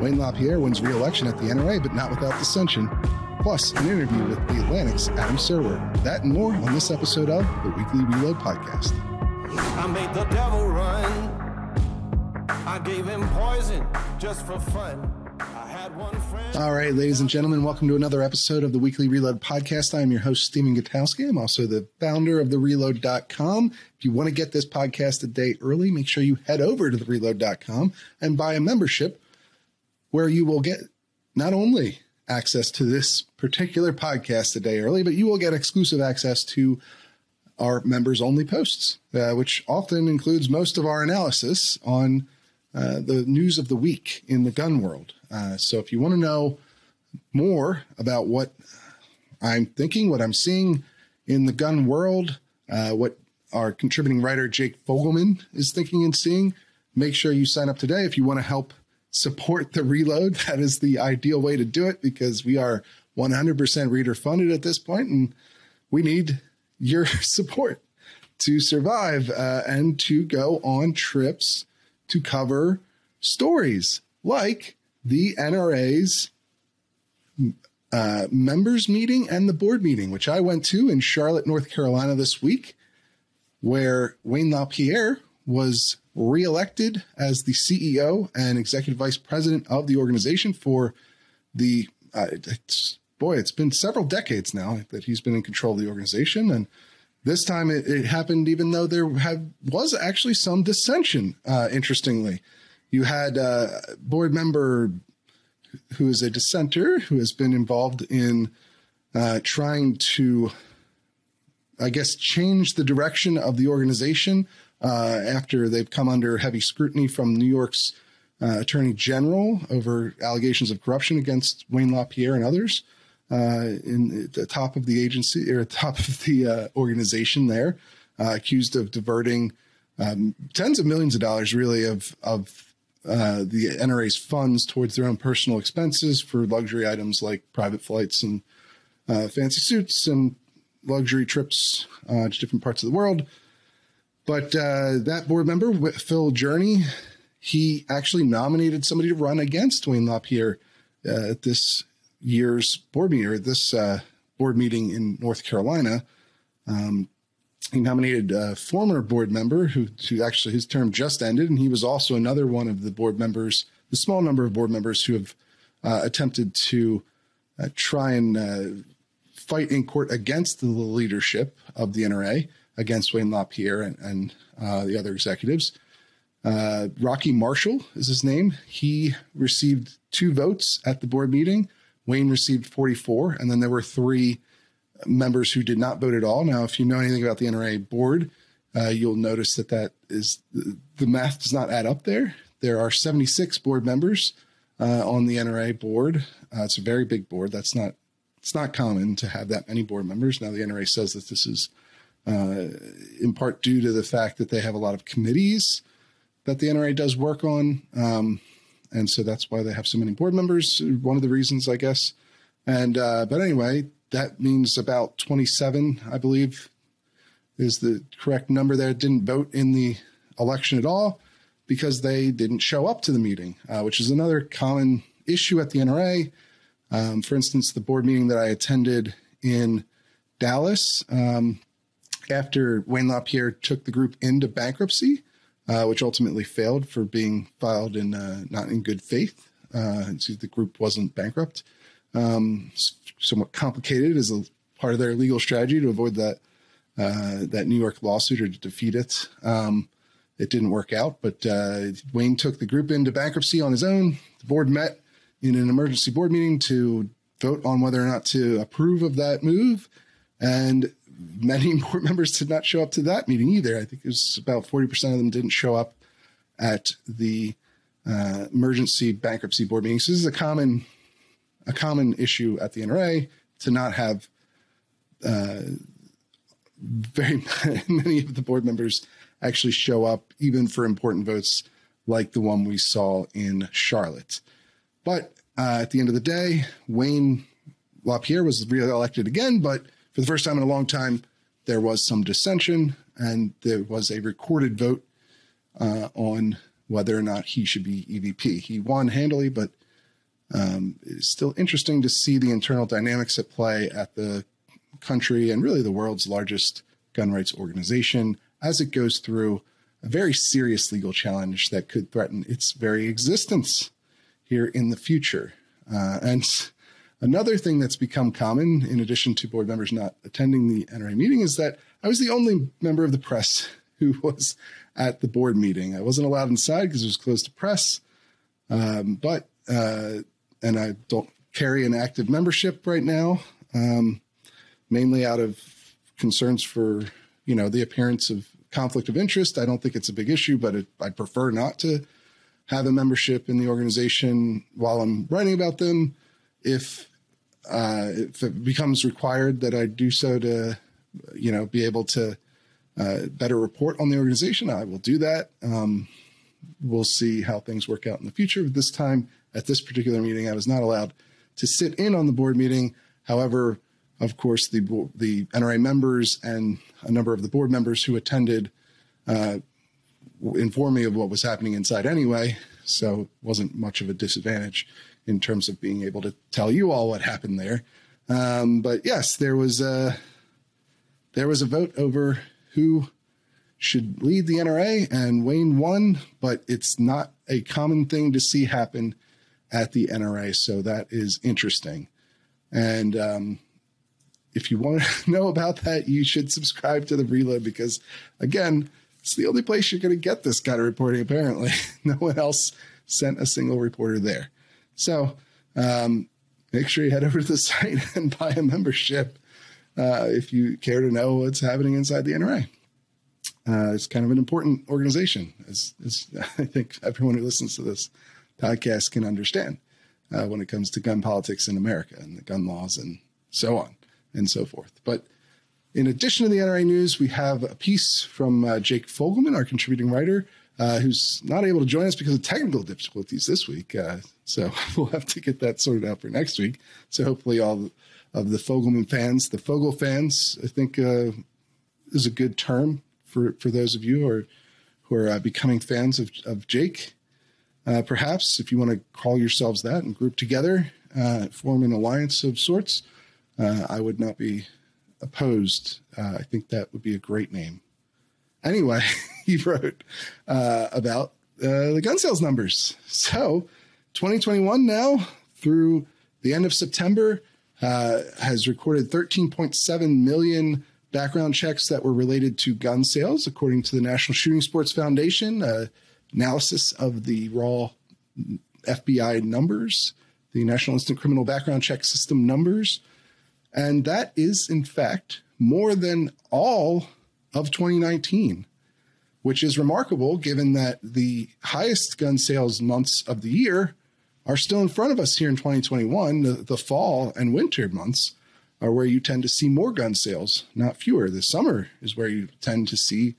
Wayne LaPierre wins re-election at the NRA, but not without dissension. Plus, an interview with the Atlantic's Adam Serwer. That and more on this episode of the Weekly Reload Podcast. I made the devil run. I gave him poison just for fun. I had one friend. All right, ladies and gentlemen, welcome to another episode of the Weekly Reload Podcast. I'm your host, Stephen Gutowski. I'm also the founder of the Reload.com. If you want to get this podcast a day early, make sure you head over to the Reload.com and buy a membership where you will get not only access to this particular podcast a day early, but you will get exclusive access to our members only posts, uh, which often includes most of our analysis on uh, the news of the week in the gun world. Uh, so if you want to know more about what I'm thinking, what I'm seeing in the gun world, uh, what our contributing writer Jake Fogelman is thinking and seeing, make sure you sign up today if you want to help support the reload. That is the ideal way to do it because we are 100% reader funded at this point and we need your support to survive uh, and to go on trips to cover stories like the NRA's uh, members meeting and the board meeting, which I went to in Charlotte, North Carolina this week, where Wayne LaPierre was reelected as the CEO and executive vice president of the organization for the uh, it's, boy, it's been several decades now that he's been in control of the organization, and this time it, it happened even though there had, was actually some dissension. Uh, interestingly, you had a board member who is a dissenter who has been involved in uh, trying to, I guess, change the direction of the organization uh, after they've come under heavy scrutiny from New York's uh, Attorney General over allegations of corruption against Wayne LaPierre and others uh, in the top of the agency or top of the uh, organization there, uh, accused of diverting um, tens of millions of dollars, really, of of the NRA's funds towards their own personal expenses for luxury items like private flights and fancy suits and luxury trips to different parts of the world. But that board member, Phil Journey, he actually nominated somebody to run against Wayne LaPierre at this year's board meeting or this uh, board meeting in North Carolina. Um, he nominated a former board member who, who actually his term just ended, and he was also another one of the board members, the small number of board members who have uh, attempted to uh, try and uh, fight in court against the leadership of the NRA, against Wayne LaPierre and, and uh, the other executives. Uh, Rocky Marshall is his name. He received two votes at the board meeting Wayne received 44, and then there were three members who did not vote at all. Now, if you know anything about the NRA board, uh, you'll notice that that is the math does not add up there. There are 76 board members uh, on the NRA board. Uh, it's a very big board. That's not it's not common to have that many board members. Now, the NRA says that this is uh, in part due to the fact that they have a lot of committees that the NRA does work on. Um, and so that's why they have so many board members. One of the reasons, I guess. And uh, but anyway, that means about 27, I believe, is the correct number there. Didn't vote in the election at all because they didn't show up to the meeting, uh, which is another common issue at the NRA. Um, for instance, the board meeting that I attended in Dallas um, after Wayne LaPierre took the group into bankruptcy uh, which ultimately failed for being filed in uh, not in good faith. Uh, so the group wasn't bankrupt. Um, somewhat complicated as a part of their legal strategy to avoid that uh, that New York lawsuit or to defeat it. Um, it didn't work out, but uh, Wayne took the group into bankruptcy on his own. The board met in an emergency board meeting to vote on whether or not to approve of that move. And many board members did not show up to that meeting either. I think it was about 40% of them didn't show up at the uh, emergency bankruptcy board meeting. So this is a common, a common issue at the NRA to not have uh, very many of the board members actually show up, even for important votes like the one we saw in Charlotte. But uh, at the end of the day, Wayne LaPierre was reelected again, but for the first time in a long time, there was some dissension and there was a recorded vote uh, on whether or not he should be EVP. He won handily, but Um, it's still interesting to see the internal dynamics at play at the country and really the world's largest gun rights organization as it goes through a very serious legal challenge that could threaten its very existence here in the future. Uh, and another thing that's become common, in addition to board members not attending the NRA meeting, is that I was the only member of the press who was at the board meeting. I wasn't allowed inside because it was closed to press. Um, but, uh, and I don't carry an active membership right now, um, mainly out of concerns for, you know, the appearance of conflict of interest. I don't think it's a big issue, but it, I'd prefer not to have a membership in the organization while I'm writing about them. If uh, if it becomes required that I do so to, you know, be able to uh, better report on the organization, I will do that. Um, we'll see how things work out in the future. This time, at this particular meeting, I was not allowed to sit in on the board meeting. However, of course, the the NRA members and a number of the board members who attended uh, informed me of what was happening inside anyway, so it wasn't much of a disadvantage in terms of being able to tell you all what happened there. Um, but yes, there was a there was a vote over who should lead the NRA, and Wayne won. But it's not a common thing to see happen at the NRA, so that is interesting. And um, if you want to know about that, you should subscribe to the Reload because, again, it's the only place you're going to get this kind of reporting. Apparently, no one else sent a single reporter there. So um, make sure you head over to the site and buy a membership uh, if you care to know what's happening inside the NRA. Uh, it's kind of an important organization, as, as, I think everyone who listens to this podcast can understand uh, when it comes to gun politics in America and the gun laws and so on and so forth. But in addition to the NRA news, we have a piece from uh, Jake Fogelman, our contributing writer, uh, who's not able to join us because of technical difficulties this week. Uh, so we'll have to get that sorted out for next week. So hopefully, all of the Fogelman fans, the Fogel fans, I think uh, is a good term for, for those of you who are, who are uh, becoming fans of, of Jake. Uh, perhaps if you want to call yourselves that and group together, form an alliance of sorts uh, I would not be opposed. Uh, I think that would be a great name. Anyway, he wrote uh, about uh, the gun sales numbers. So, 2021 now through the end of September uh, has recorded 13.7 million background checks that were related to gun sales, according to the National Shooting Sports Foundation. Uh, analysis of the raw FBI numbers, the National Instant Criminal Background Check System numbers. And that is, in fact, more than all of 2019, which is remarkable given that the highest gun sales months of the year are still in front of us here in 2021. The, the fall and winter months are where you tend to see more gun sales, not fewer. The summer is where you tend to see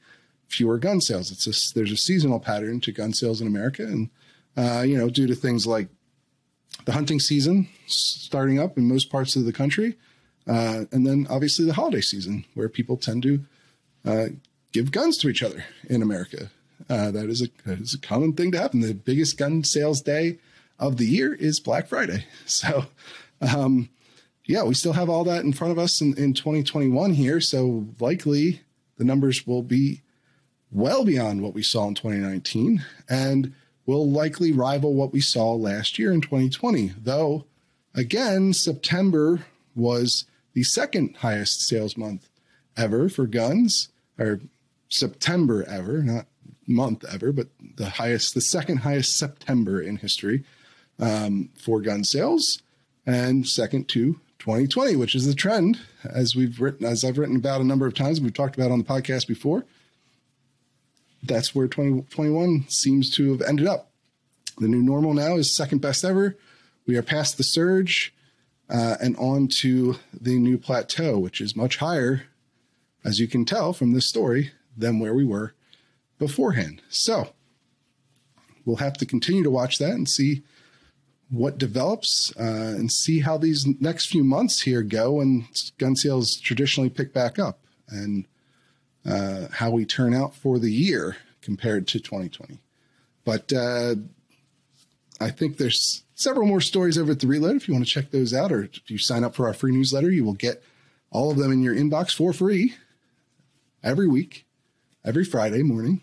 fewer gun sales. It's a, there's a seasonal pattern to gun sales in America, and uh, you know, due to things like the hunting season starting up in most parts of the country, uh, and then obviously the holiday season, where people tend to uh, give guns to each other in America. Uh, that is a, that is a common thing to happen. The biggest gun sales day of the year is Black Friday. So, um, yeah, we still have all that in front of us in, in 2021 here. So, likely the numbers will be well beyond what we saw in 2019 and will likely rival what we saw last year in 2020. Though, again, September was the second highest sales month ever for guns, or September ever, not month ever, but the highest, the second highest September in history um, for gun sales, and second to 2020, which is the trend, as we've written, as I've written about a number of times, we've talked about on the podcast before. That's where 2021 seems to have ended up. The new normal now is second best ever. We are past the surge uh, and on to the new plateau, which is much higher, as you can tell from this story, than where we were beforehand. So we'll have to continue to watch that and see what develops uh, and see how these next few months here go and gun sales traditionally pick back up and uh, how we turn out for the year compared to 2020. But uh, I think there's several more stories over at the Reload if you want to check those out, or if you sign up for our free newsletter, you will get all of them in your inbox for free every week, every Friday morning.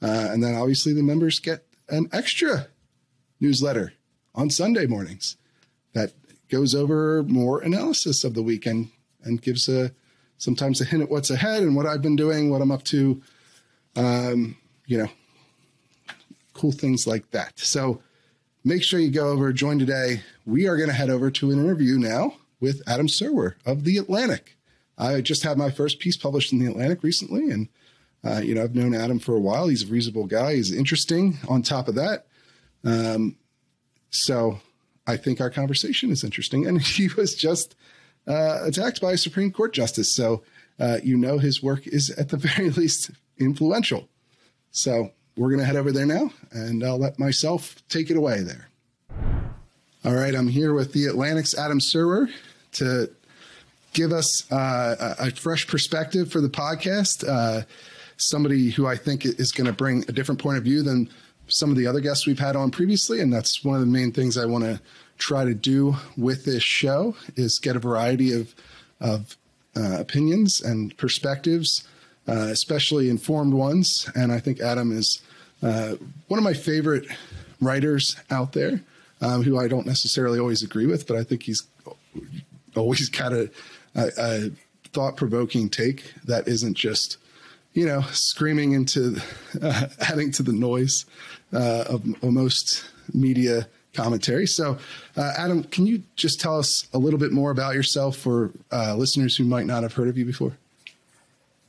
Uh, and then obviously the members get an extra newsletter on Sunday mornings that goes over more analysis of the weekend and gives a sometimes a hint at what's ahead and what I've been doing, what I'm up to, um, you know, cool things like that. So make sure you go over, join today. We are going to head over to an interview now with Adam Serwer of The Atlantic. I just had my first piece published in The Atlantic recently, and uh, you know I've known Adam for a while. He's a reasonable guy. He's interesting. On top of that, um, so I think our conversation is interesting. And he was just uh, attacked by a Supreme Court justice, so uh, you know his work is at the very least influential. So we're going to head over there now, and I'll let myself take it away there. All right, I'm here with the Atlantic's Adam Serwer to give us uh, a, fresh perspective for the podcast. Uh, somebody who I think is going to bring a different point of view than some of the other guests we've had on previously, and that's one of the main things I want to try to do with this show is get a variety of of uh, opinions and perspectives, uh, especially informed ones. And I think Adam is uh, one of my favorite writers out there, um, who I don't necessarily always agree with, but I think he's always got a, a, a thought provoking take that isn't just, you know, screaming into, uh, adding to the noise uh, of, of, most media commentary. So, uh, Adam, can you just tell us a little bit more about yourself for uh, listeners who might not have heard of you before?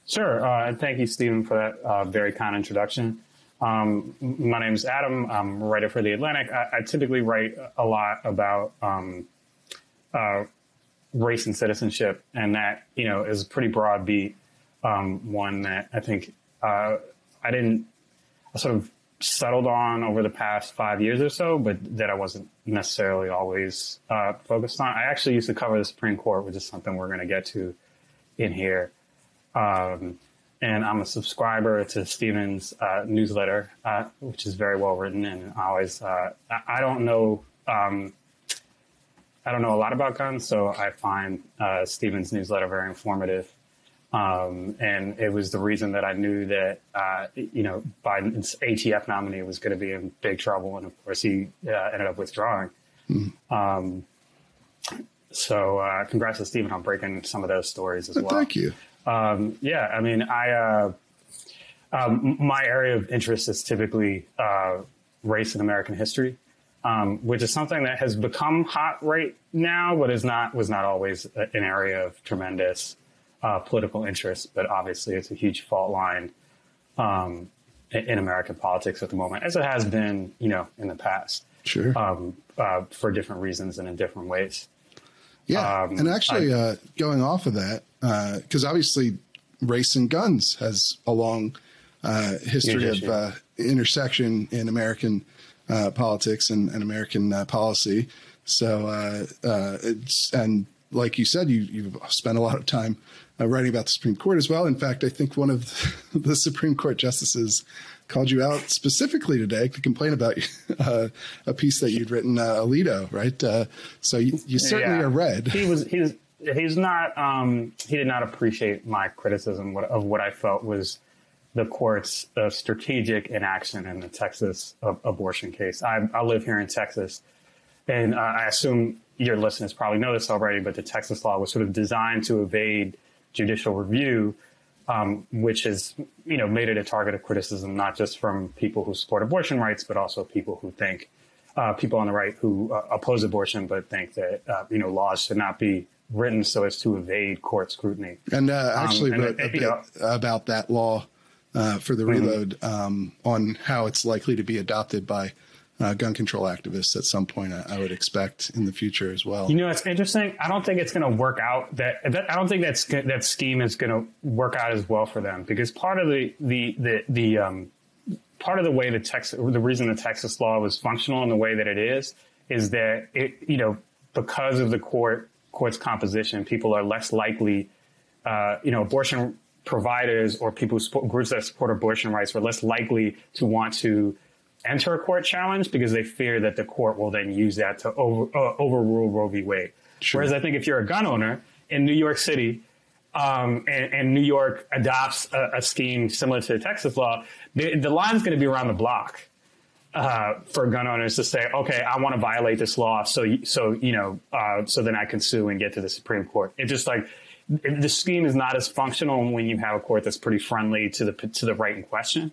Sure. Uh, and thank you, Stephen, for that uh, very kind introduction. Um, my name is Adam. I'm a writer for The Atlantic. I, I typically write a lot about um, race and citizenship, and that you know is a pretty broad beat. Um, one that I think uh, I didn't I sort of settled on over the past five years or so, but that I wasn't necessarily always uh, focused on. I actually used to cover the Supreme Court, which is something we're going to get to in here. Um, and I'm a subscriber to Stephen's uh, newsletter, uh, which is very well written. And always, uh, I don't know, um, I don't know a lot about guns, so I find uh, Stephen's newsletter very informative. Um, and it was the reason that I knew that, uh, you know, Biden's ATF nominee was going to be in big trouble. And of course, he uh, ended up withdrawing. Mm. Um, so, congrats to Stephen on breaking some of those stories as well. Thank you. Um, yeah, I mean, I uh, um, my area of interest is typically uh, race and American history, um, which is something that has become hot right now, but is not was not always an area of tremendous uh, political interest. But obviously, it's a huge fault line um, in American politics at the moment, as it has been, you know, in the past. Sure. Um, uh, for different reasons and in different ways. Yeah, um, and actually, I, uh, going off of that, because uh, obviously, race and guns has a long uh, history of uh, intersection in American uh, politics and, and American uh, policy. So, it's and like you said, you you've spent a lot of time writing about the Supreme Court as well. In fact, I think one of the Supreme Court justices called you out specifically today to complain about uh, a piece that you'd written, uh, Alito, right? Uh, so you, you certainly yeah. are read. He was he's he's not um, he did not appreciate my criticism of what I felt was the court's uh, strategic inaction in the Texas abortion case. I, I, live here in Texas, and uh, I assume your listeners probably know this already, but the Texas law was sort of designed to evade judicial review um, which has you know made it a target of criticism not just from people who support abortion rights, but also people who think uh, people on the right who uh, oppose abortion but think that uh, you know laws should not be written so as to evade court scrutiny. And uh, actually, um, and, bit know, about that law uh, for the mm-hmm. reload um, on how it's likely to be adopted by uh, gun control activists at some point. I, I, would expect in the future as well. You know, it's interesting. I don't think it's going to work out. That, that, I don't think that's that scheme is going to work out as well for them because part of the the the, the um, part of the way the Texas the reason the Texas law was functional in the way that it is is that it you know because of the court court's composition, people are less likely. Uh, you know, abortion providers or people support, groups that support abortion rights are less likely to want to enter a court challenge because they fear that the court will then use that to over, uh, overrule Roe v. Wade. Sure. Whereas I think if you're a gun owner in New York City um, and, and, New York adopts a, a, scheme similar to the Texas law, the, the line's going to be around the block uh, for gun owners to say, okay, I want to violate this law, so so you know, uh, so then I can sue and get to the Supreme Court. It just like the scheme is not as functional when you have a court that's pretty friendly to the to the right in question.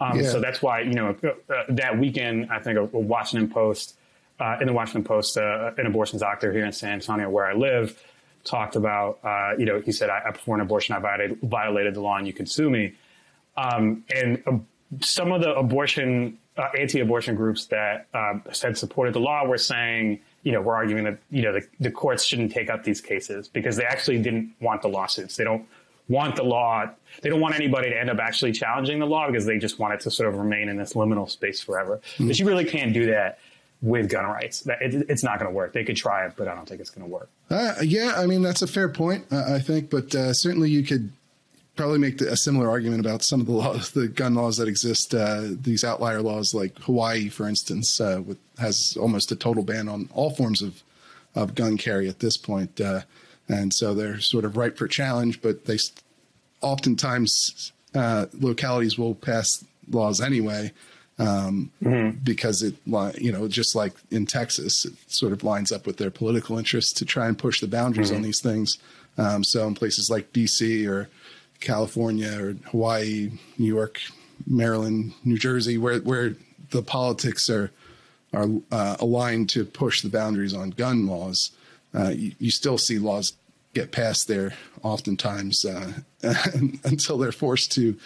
Um, yeah. So that's why you know uh, that weekend, I think a, a Washington Post uh, in the Washington Post, uh, an abortion doctor here in San Antonio, where I live, talked about uh, you know he said I, I performed an abortion, I violated, violated the law, and you can sue me. Um, and um, some of the abortion uh, anti-abortion groups that um, had supported the law were saying, you know, we're arguing that you know the, the courts shouldn't take up these cases because they actually didn't want the lawsuits. They don't want the law. They don't want anybody to end up actually challenging the law because they just want it to sort of remain in this liminal space forever. Mm-hmm. But you really can't do that with gun rights. It, it's not going to work. They could try it, but I don't think it's going to work. Uh, yeah, I mean that's a fair point, uh, I think, but uh, certainly you could probably make a similar argument about some of the laws, the gun laws that exist. Uh, these outlier laws, like Hawaii, for instance, uh, with, has almost a total ban on all forms of of gun carry at this point, uh, and so they're sort of ripe for challenge. But they oftentimes localities will pass laws anyway um, mm-hmm. because it, you know, just like in Texas, it sort of lines up with their political interests to try and push the boundaries mm-hmm. on these things. Um, so in places like D.C. or California or Hawaii, New York, Maryland, New Jersey, where where the politics are are uh, aligned to push the boundaries on gun laws, uh, you, you, still see laws get passed there oftentimes uh, until they're forced to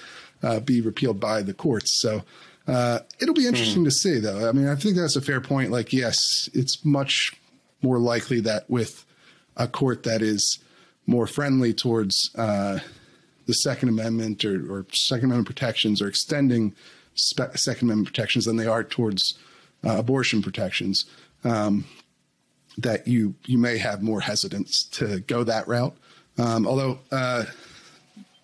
uh, be repealed by the courts. So uh, it'll be interesting mm. to see, though. I mean, I think that's a fair point. Like, yes, it's much more likely that with a court that is more friendly towards uh, the Second Amendment or, or, Second Amendment protections or extending spe- Second Amendment protections than they are towards uh, abortion protections, um, that you you may have more hesitance to go that route. Um, although uh,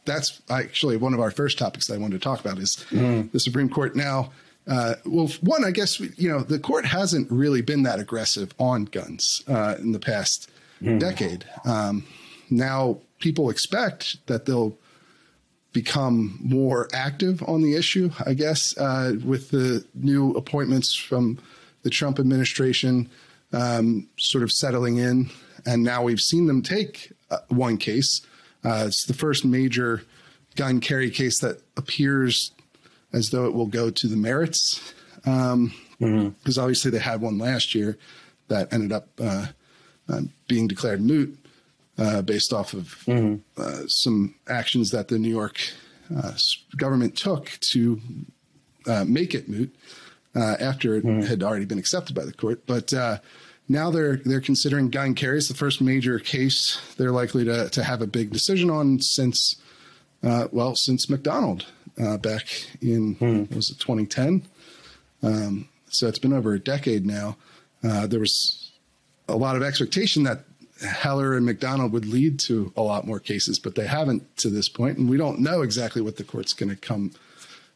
that's actually one of our first topics I wanted to talk about is mm. the Supreme Court now. Uh, well, one, I guess you know the court hasn't really been that aggressive on guns uh, in the past mm. decade. Um, now people expect that they'll become more active on the issue. I guess uh, with the new appointments from the Trump administration, um, sort of settling in, and now we've seen them take uh, one case uh, it's the first major gun carry case that appears as though it will go to the merits. Because um, mm-hmm. obviously they had one last year that ended up uh, uh, being declared moot uh, based off of mm-hmm. Uh, some actions that the New York uh, government took to make it moot after it mm-hmm. had already been accepted by the court. But now they're they're considering gun carry. It's the first major case they're likely to to have a big decision on since uh, well since McDonald uh, back in hmm. was it 2010. Um, so it's been over a decade now. Uh, there was a lot of expectation that Heller and McDonald would lead to a lot more cases, but they haven't to this point, and we don't know exactly what the court's going to come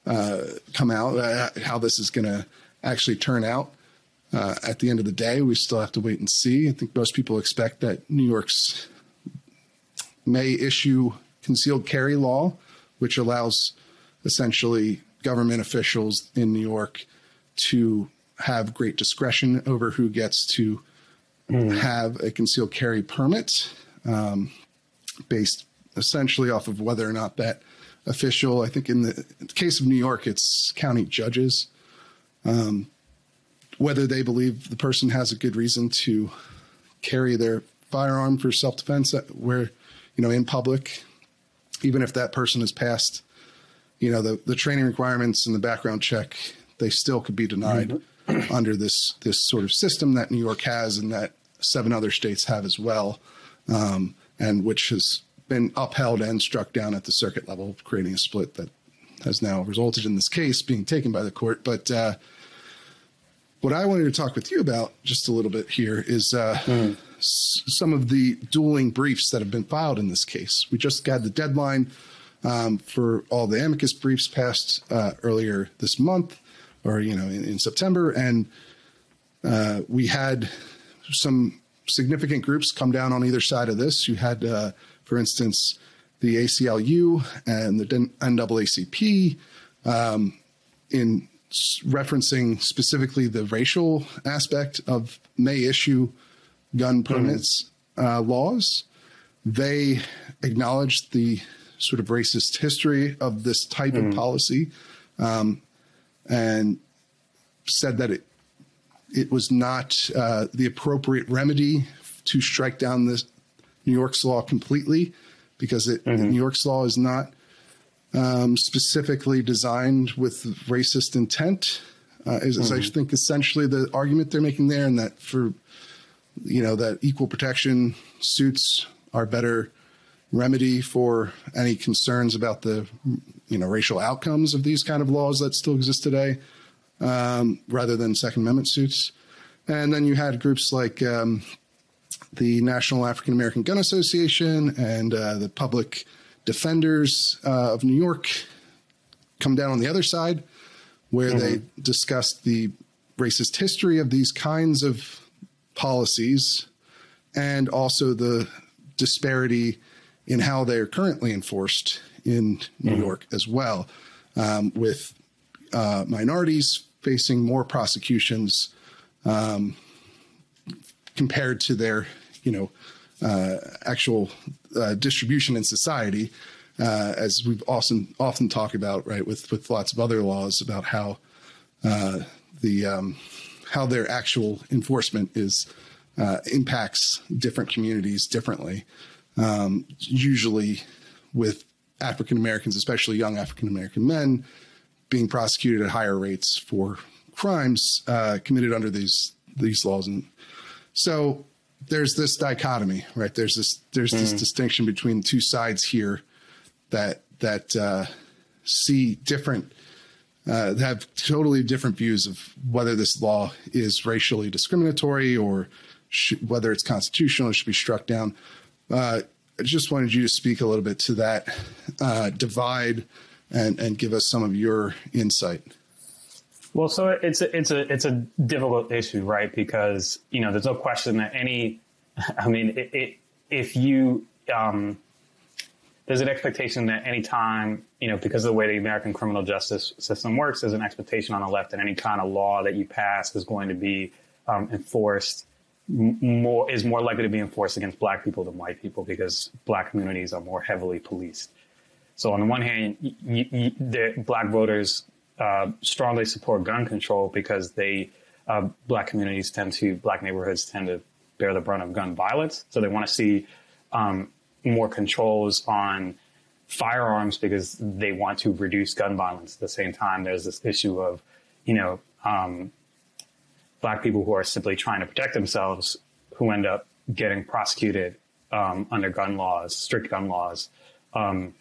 uh, come out, uh, how this is going to actually turn out. Uh, at the end of the day, we still have to wait and see. I think most people expect that New York's may issue concealed carry law, which allows essentially government officials in New York to have great discretion over who gets to mm. have a concealed carry permit, um, based essentially off of whether or not that official, I think in the, in the case of New York, it's county judges. Um, whether they believe the person has a good reason to carry their firearm for self defense, uh, where, you know, in public, even if that person has passed, you know, the, the training requirements and the background check, they still could be denied mm-hmm. under this this sort of system that New York has and that seven other states have as well, um, and which has been upheld and struck down at the circuit level, creating a split that has now resulted in this case being taken by the court. But uh, what I wanted to talk with you about just a little bit here is uh, mm. s- some of the dueling briefs that have been filed in this case. We just got the deadline um, for all the amicus briefs passed uh, earlier this month. or you know in, in September, and uh, we had some significant groups come down on either side of this. You had, uh, for instance, the ACLU and the NAACP um, in referencing specifically the racial aspect of may issue gun mm-hmm. permits mm-hmm. uh, laws. They acknowledged the sort of racist history of this type mm-hmm. of policy um, and said that it it was not uh, the appropriate remedy to strike down this New York's law completely because it, mm-hmm. New York's law is not um, specifically designed with racist intent. Uh, is, mm-hmm. I think essentially the argument they're making there, and that for you know that equal protection suits are better remedy for any concerns about the you know racial outcomes of these kind of laws that still exist today um, rather than Second Amendment suits. And then you had groups like um, the National African American Gun Association and uh, the Public Defenders uh, of New York come down on the other side, where mm-hmm. they discussed the racist history of these kinds of policies and also the disparity in how they're currently enforced in New mm-hmm. York as well, um, with uh, minorities facing more prosecutions um, compared to their, you know, uh, actual uh, distribution in society, uh, as we've often often talked about, right, with with lots of other laws about how uh, the um, how their actual enforcement is uh, impacts different communities differently. Um, usually, with African Americans, especially young African American men, being prosecuted at higher rates for crimes uh, committed under these these laws, and so there's this dichotomy, right? There's this there's mm. this distinction between two sides here that that uh, see different. Uh, have totally different views of whether this law is racially discriminatory or whether it's constitutional, it should be struck down. Uh, I just wanted you to speak a little bit to that uh, divide and, and give us some of your insight. Well, so it's a, it's a it's a difficult issue, right? Because you know, there's no question that any, I mean, it, it, if you um, there's an expectation that any time you know, because of the way the American criminal justice system works, there's an expectation on the left that any kind of law that you pass is going to be um, enforced more is more likely to be enforced against black people than white people because black communities are more heavily policed. So on the one hand, the black voters uh, strongly support gun control because they uh, black communities tend to black neighborhoods tend to bear the brunt of gun violence. So they want to see um, more controls on firearms because they want to reduce gun violence. At the same time, there's this issue of you know um, black people who are simply trying to protect themselves who end up getting prosecuted um, under gun laws, strict gun laws. Um,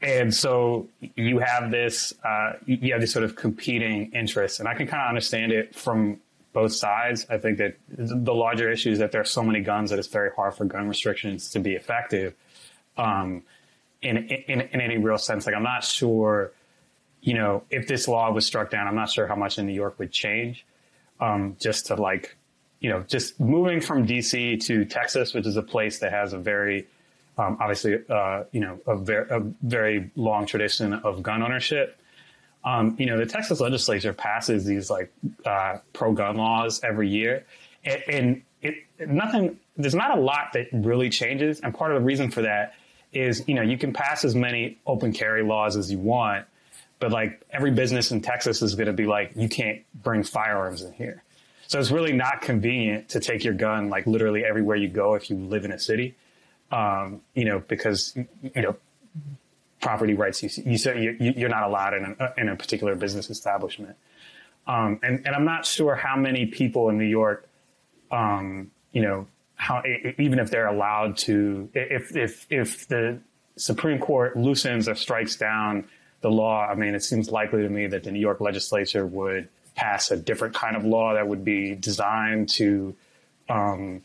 and so you have this uh, you have this sort of competing interests. And i can kind of understand it from both sides. I think that the larger issue is that there are so many guns that it's very hard for gun restrictions to be effective. Um, in, in, in any real sense like i'm not sure you know if this law was struck down i'm not sure how much in new york would change. Um, just to like you know just moving from dc to texas which is a place that has a very um, obviously, uh, you know, a, ver- a, very long tradition of gun ownership. Um, you know, the Texas legislature passes these like uh, pro-gun laws every year, and, and it, nothing. There's not a lot that really changes, and part of the reason for that is, you know, you can pass as many open carry laws as you want, but like every business in Texas is going to be like, you can't bring firearms in here. So it's really not convenient to take your gun like literally everywhere you go if you live in a city um, you know, because you know property rights you you say you, are not allowed in a, in a particular business establishment. Um, and and I'm not sure how many people in New York, um, you know, how even if they're allowed to, if if if the Supreme Court loosens or strikes down the law, I mean, it seems likely to me that the New York legislature would pass a different kind of law that would be designed to um,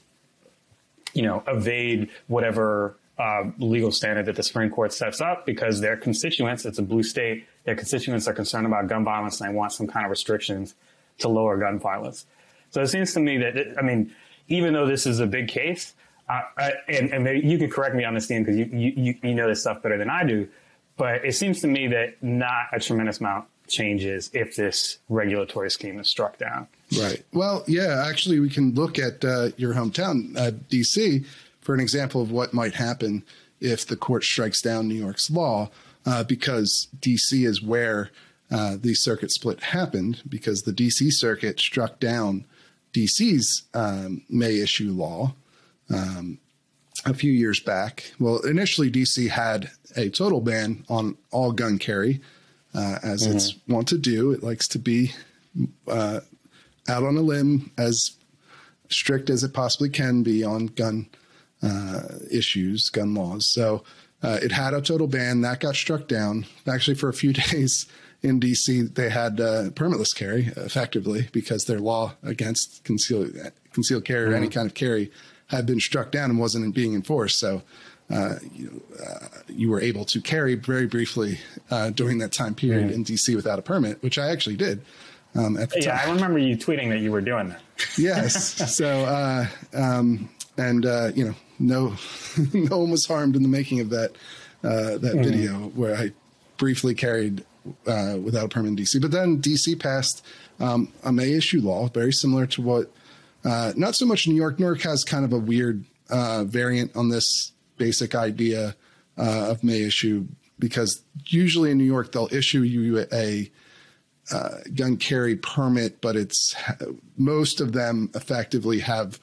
you know, evade whatever uh, legal standard that the Supreme Court sets up because their constituents, it's a blue state, their constituents are concerned about gun violence and they want some kind of restrictions to lower gun violence. So it seems to me that, it, I mean, even though this is a big case, uh, I, and, and you can correct me on this, Dean, because you, you, you know this stuff better than I do, but it seems to me that not a tremendous amount changes if this regulatory scheme is struck down. Right. Well, yeah, actually, we can look at uh, your hometown, uh, DC, for an example of what might happen if the court strikes down New York's law, uh, because DC is where uh, the circuit split happened, because the DC circuit struck down DC's um, May issue law. Um, a few years back. Well, initially, DC had a total ban on all gun carry, uh, as mm-hmm. it's wont to do. It likes to be uh, out on a limb as strict as it possibly can be on gun uh, issues, gun laws. So uh, it had a total ban that got struck down. Actually, for a few days in DC, they had uh, permitless carry effectively because their law against concealed concealed carry mm-hmm. or any kind of carry had been struck down and wasn't being enforced. So uh, you, uh, you, were able to carry very briefly uh, during that time period mm. in DC without a permit, which I actually did. Um, at the yeah, time. I remember you tweeting that you were doing that. yes. So, uh, um, and uh, you know, no, no one was harmed in the making of that uh, that mm. video where I briefly carried without a permit in DC. But then DC passed um, a May issue law, very similar to what. not so much New York. New York has kind of a weird variant on this basic idea uh, of May issue because usually in New York they'll issue you a uh, gun carry permit, but it's most of them effectively have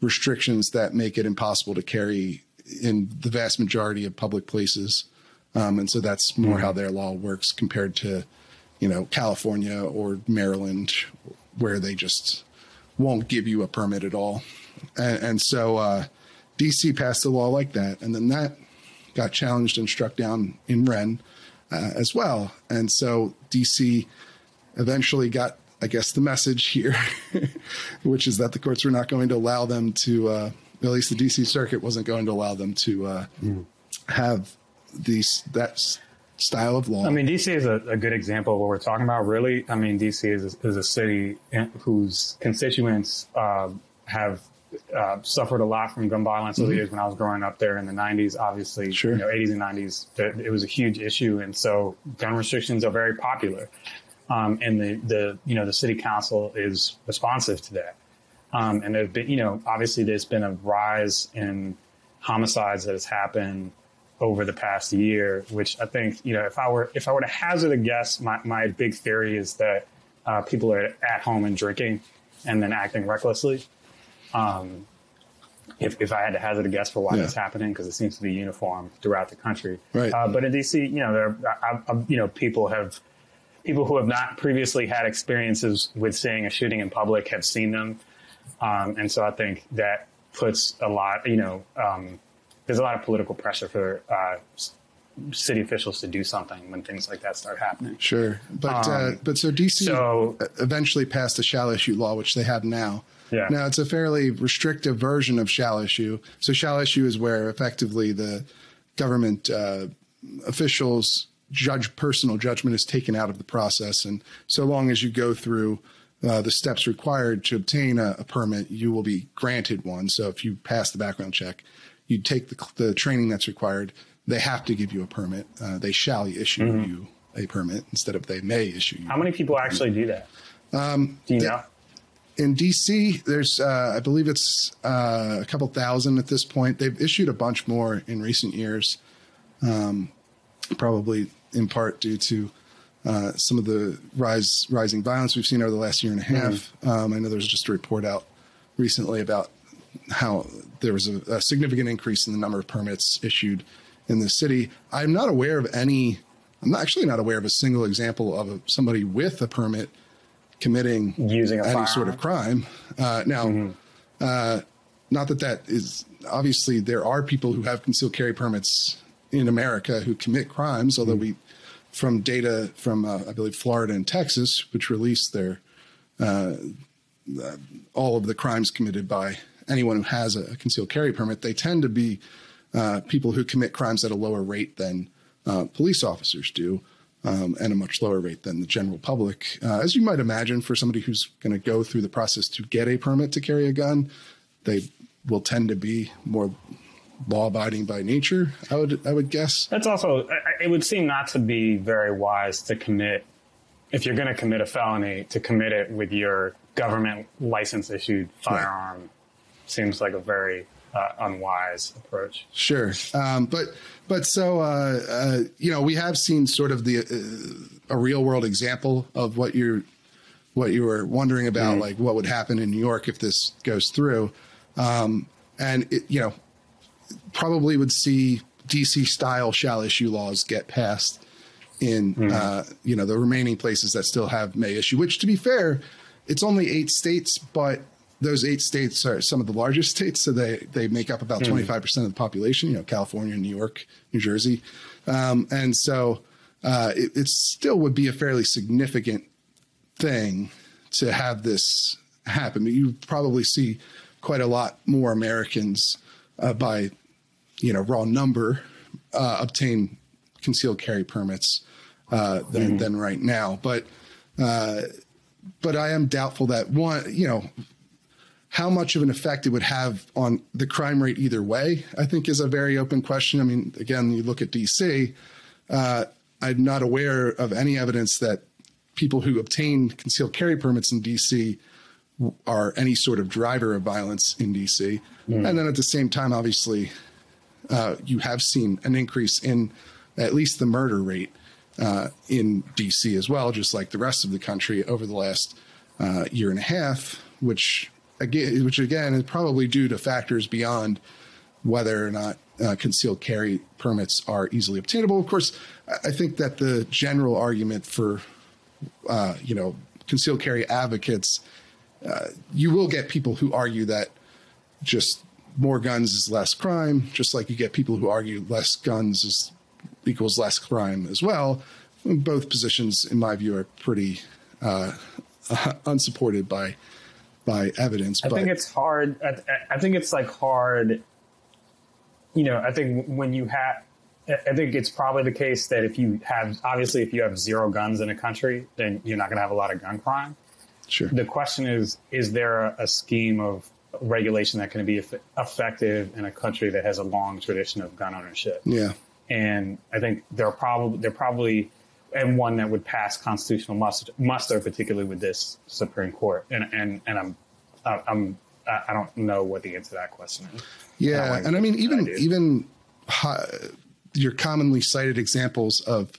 restrictions that make it impossible to carry in the vast majority of public places. Um, and so that's more how their law works compared to, you know, California or Maryland, where they just won't give you a permit at all. And, and so, uh, DC passed a law like that, and then that got challenged and struck down in Wrenn uh, as well. And so DC eventually got, I guess, the message here, which is that the courts were not going to allow them to, uh, at least the DC Circuit wasn't going to allow them to uh, mm. have these that style of law. I mean, DC is a, a, good example of what we're talking about. Really, I mean, DC is a, is a city whose constituents uh, have uh, suffered a lot from gun violence over mm-hmm. the years when I was growing up there in the 90s. Obviously, sure. you know, 80s and 90s, it, it, was a huge issue, and so gun restrictions are very popular. Um, and the the you know the city council is responsive to that. Um, and there's been you know obviously there's been a rise in homicides that has happened over the past year, which I think you know if I were if I were to hazard a guess, my my big theory is that uh, people are at home and drinking and then acting recklessly. Um, if, if I had to hazard a guess for why yeah. that's happening, because it seems to be uniform throughout the country. Right. Uh, but in DC, you know, there, I, I, you know, people have people who have not previously had experiences with seeing a shooting in public have seen them, um, and so I think that puts a lot. You know, um, there's a lot of political pressure for uh, city officials to do something when things like that start happening. Sure, but uh, um, uh, but so DC so, eventually passed the shall issue law, which they have now. Yeah. Now it's a fairly restrictive version of shall issue. So shall issue is where effectively the government uh, officials judge personal judgment is taken out of the process, and so long as you go through uh, the steps required to obtain a, a, permit, you will be granted one. So if you pass the background check, you take the, the training that's required. They have to give you a permit. Uh, they shall issue mm-hmm. you a permit instead of they may issue you. How many people actually do that? Um, do you they, know? in DC, there's uh, I believe it's uh, a couple thousand at this point. They've issued a bunch more in recent years, um, probably in part due to uh, some of the rise rising violence we've seen over the last year and a half. Mm-hmm. Um, I know there's just a report out recently about how there was a, a, significant increase in the number of permits issued in the city. I'm not aware of any. I'm actually not aware of a single example of a, somebody with a permit committing using any firearm. sort of crime. Uh, now, mm-hmm. uh, not that that is obviously there are people who have concealed carry permits in America who commit crimes, although mm-hmm. we, from data from uh, I believe Florida and Texas, which released their uh, all of the crimes committed by anyone who has a concealed carry permit, they tend to be uh, people who commit crimes at a lower rate than uh, police officers do. Um, and a much lower rate than the general public. Uh, as you might imagine, for somebody who's going to go through the process to get a permit to carry a gun, they will tend to be more law abiding by nature. I would I would guess. That's also it would seem not to be very wise to commit if you're going to commit a felony to commit it with your government license issued firearm. Right. Seems like a very uh, unwise approach. Sure, um, but but so uh, uh, you know we have seen sort of the uh, a real world example of what you're what you were wondering about, mm. like what would happen in New York if this goes through, um, and it, you know probably would see DC style shall issue laws get passed in mm. you know the remaining places that still have may issue. Which, to be fair, it's only eight states, but those eight states are some of the largest states, so they they make up about hmm. twenty five percent of the population. You know, California, New York, New Jersey, um, and so uh, it, it, still would be a fairly significant thing to have this happen. But you probably see quite a lot more Americans uh, by you know raw number uh, obtain concealed carry permits uh, than, mm-hmm. than right now, but. Uh, but I am doubtful that one, you know, how much of an effect it would have on the crime rate either way, I think is a very open question. I mean, again, you look at DC, uh, I'm not aware of any evidence that people who obtain concealed carry permits in DC are any sort of driver of violence in DC. Mm. And then at the same time, obviously, uh, you have seen an increase in at least the murder rate uh, in DC as well, just like the rest of the country over the last uh, year and a half, which again, which again is probably due to factors beyond whether or not uh, concealed carry permits are easily obtainable. Of course, I think that the general argument for uh, you know concealed carry advocates, uh, you will get people who argue that just more guns is less crime, just like you get people who argue less guns is equals less crime as well. Both positions, in my view, are pretty uh, unsupported by by evidence. I but, think it's hard. I, I, think it's like hard. You know, I think when you have, I think it's probably the case that if you have, obviously, if you have zero guns in a country, then you're not going to have a lot of gun crime. Sure. The question is, is there a, a scheme of regulation that can be effective in a country that has a long tradition of gun ownership? Yeah. And I think they're probably there probably and one that would pass constitutional muster, muster particularly with this Supreme Court. And and and I'm I'm I don't know what the answer to that question is. Yeah, and I mean even even uh, your commonly cited examples of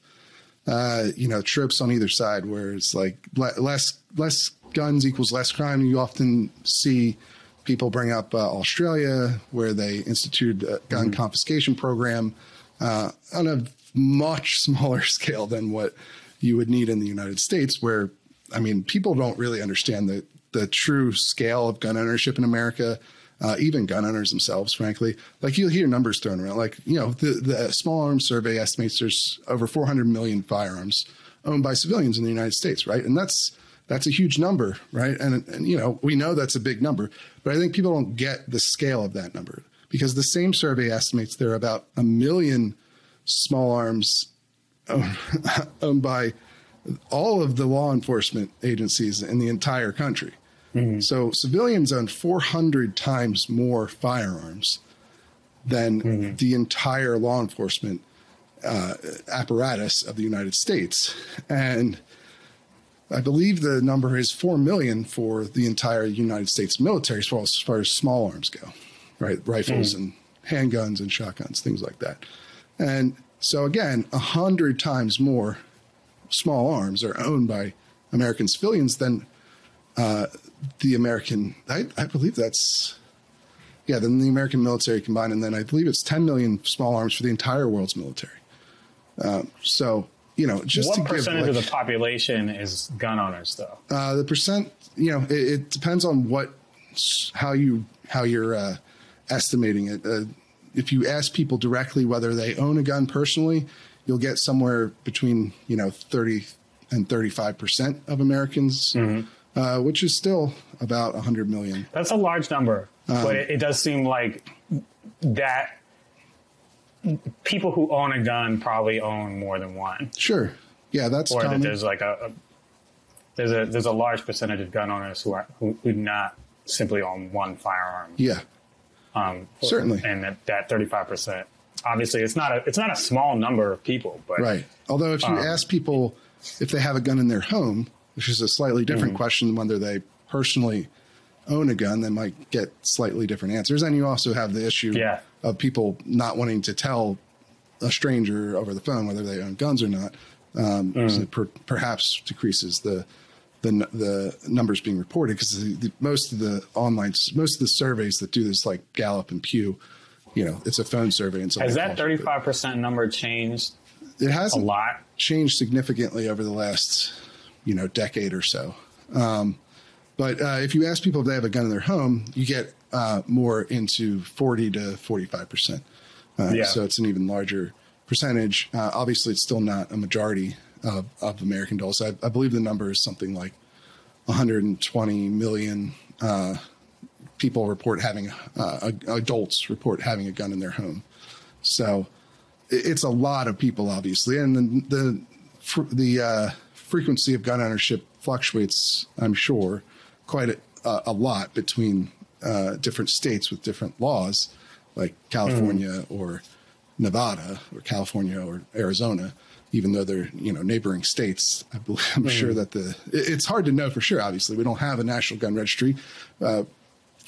uh, you know trips on either side, where it's like less less guns equals less crime. You often see people bring up uh, Australia, where they instituted a gun mm-hmm. confiscation program uh, on a much smaller scale than what you would need in the United States, where I mean, people don't really understand the the true scale of gun ownership in America. Uh, even gun owners themselves, frankly, like you'll hear numbers thrown around. Like you know, the the Small Arms Survey estimates there's over 400 million firearms owned by civilians in the United States, right? And that's that's a huge number, right? And and you know, we know that's a big number, but I think people don't get the scale of that number because the same survey estimates there are about a million small arms owned by all of the law enforcement agencies in the entire country. Mm-hmm. So civilians own 400 times more firearms than mm-hmm. the entire law enforcement uh, apparatus of the United States. And I believe the number is 4 million for the entire United States military as far as, as, far as small arms go, right? Rifles mm-hmm. and handguns and shotguns, things like that. And so again, a hundred times more small arms are owned by American civilians than uh, the American. I, I, believe that's yeah, than the American military combined, and then I believe it's 10 million small arms for the entire world's military. Um, so you know, just what percentage give, like, of the population is gun owners, though? Uh, the percent, you know, it, it, depends on what how you how you're uh, estimating it. Uh, if you ask people directly whether they own a gun personally, you'll get somewhere between you know 30 and 35 percent of Americans, mm-hmm. uh, which is still about 100 million. That's a large number, um, but it, it does seem like that people who own a gun probably own more than one, Sure. Yeah, that's or that there's like a, a there's a there's a large percentage of gun owners who are who, who not simply own one firearm. Yeah. Um, Certainly. and that that thirty five percent. Obviously, it's not a it's not a small number of people, but Right. Although, if you Um, ask people if they have a gun in their home, which is a slightly different Mm-hmm. question, than whether they personally own a gun, they might get slightly different answers. And you also have the issue Yeah. Of people not wanting to tell a stranger over the phone whether they own guns or not. Um, Mm. so per, perhaps decreases the the the numbers being reported because the, the, most of the online most of the surveys that do this, like Gallup and Pew, you know, it's a phone survey. And so has that thirty five percent number changed It hasn't lot? changed significantly over the last, you know, decade or so. Um, but uh, if you ask people if they have a gun in their home, you get uh, more into 40 to 45 percent. Uh, Yeah. So it's an even larger percentage. Uh, obviously, it's still not a majority of, of American adults. I, I believe the number is something like 120 million uh, people report having uh, adults report having a gun in their home. So it's a lot of people, obviously, and the the, fr- the uh, frequency of gun ownership fluctuates. I'm sure quite a, a lot between uh, different states with different laws, like California or Nevada or California or Arizona. Even though they're you know neighboring states, I believe, I'm sure that the it- it's hard to know for sure. Obviously, we don't have a national gun registry. Uh,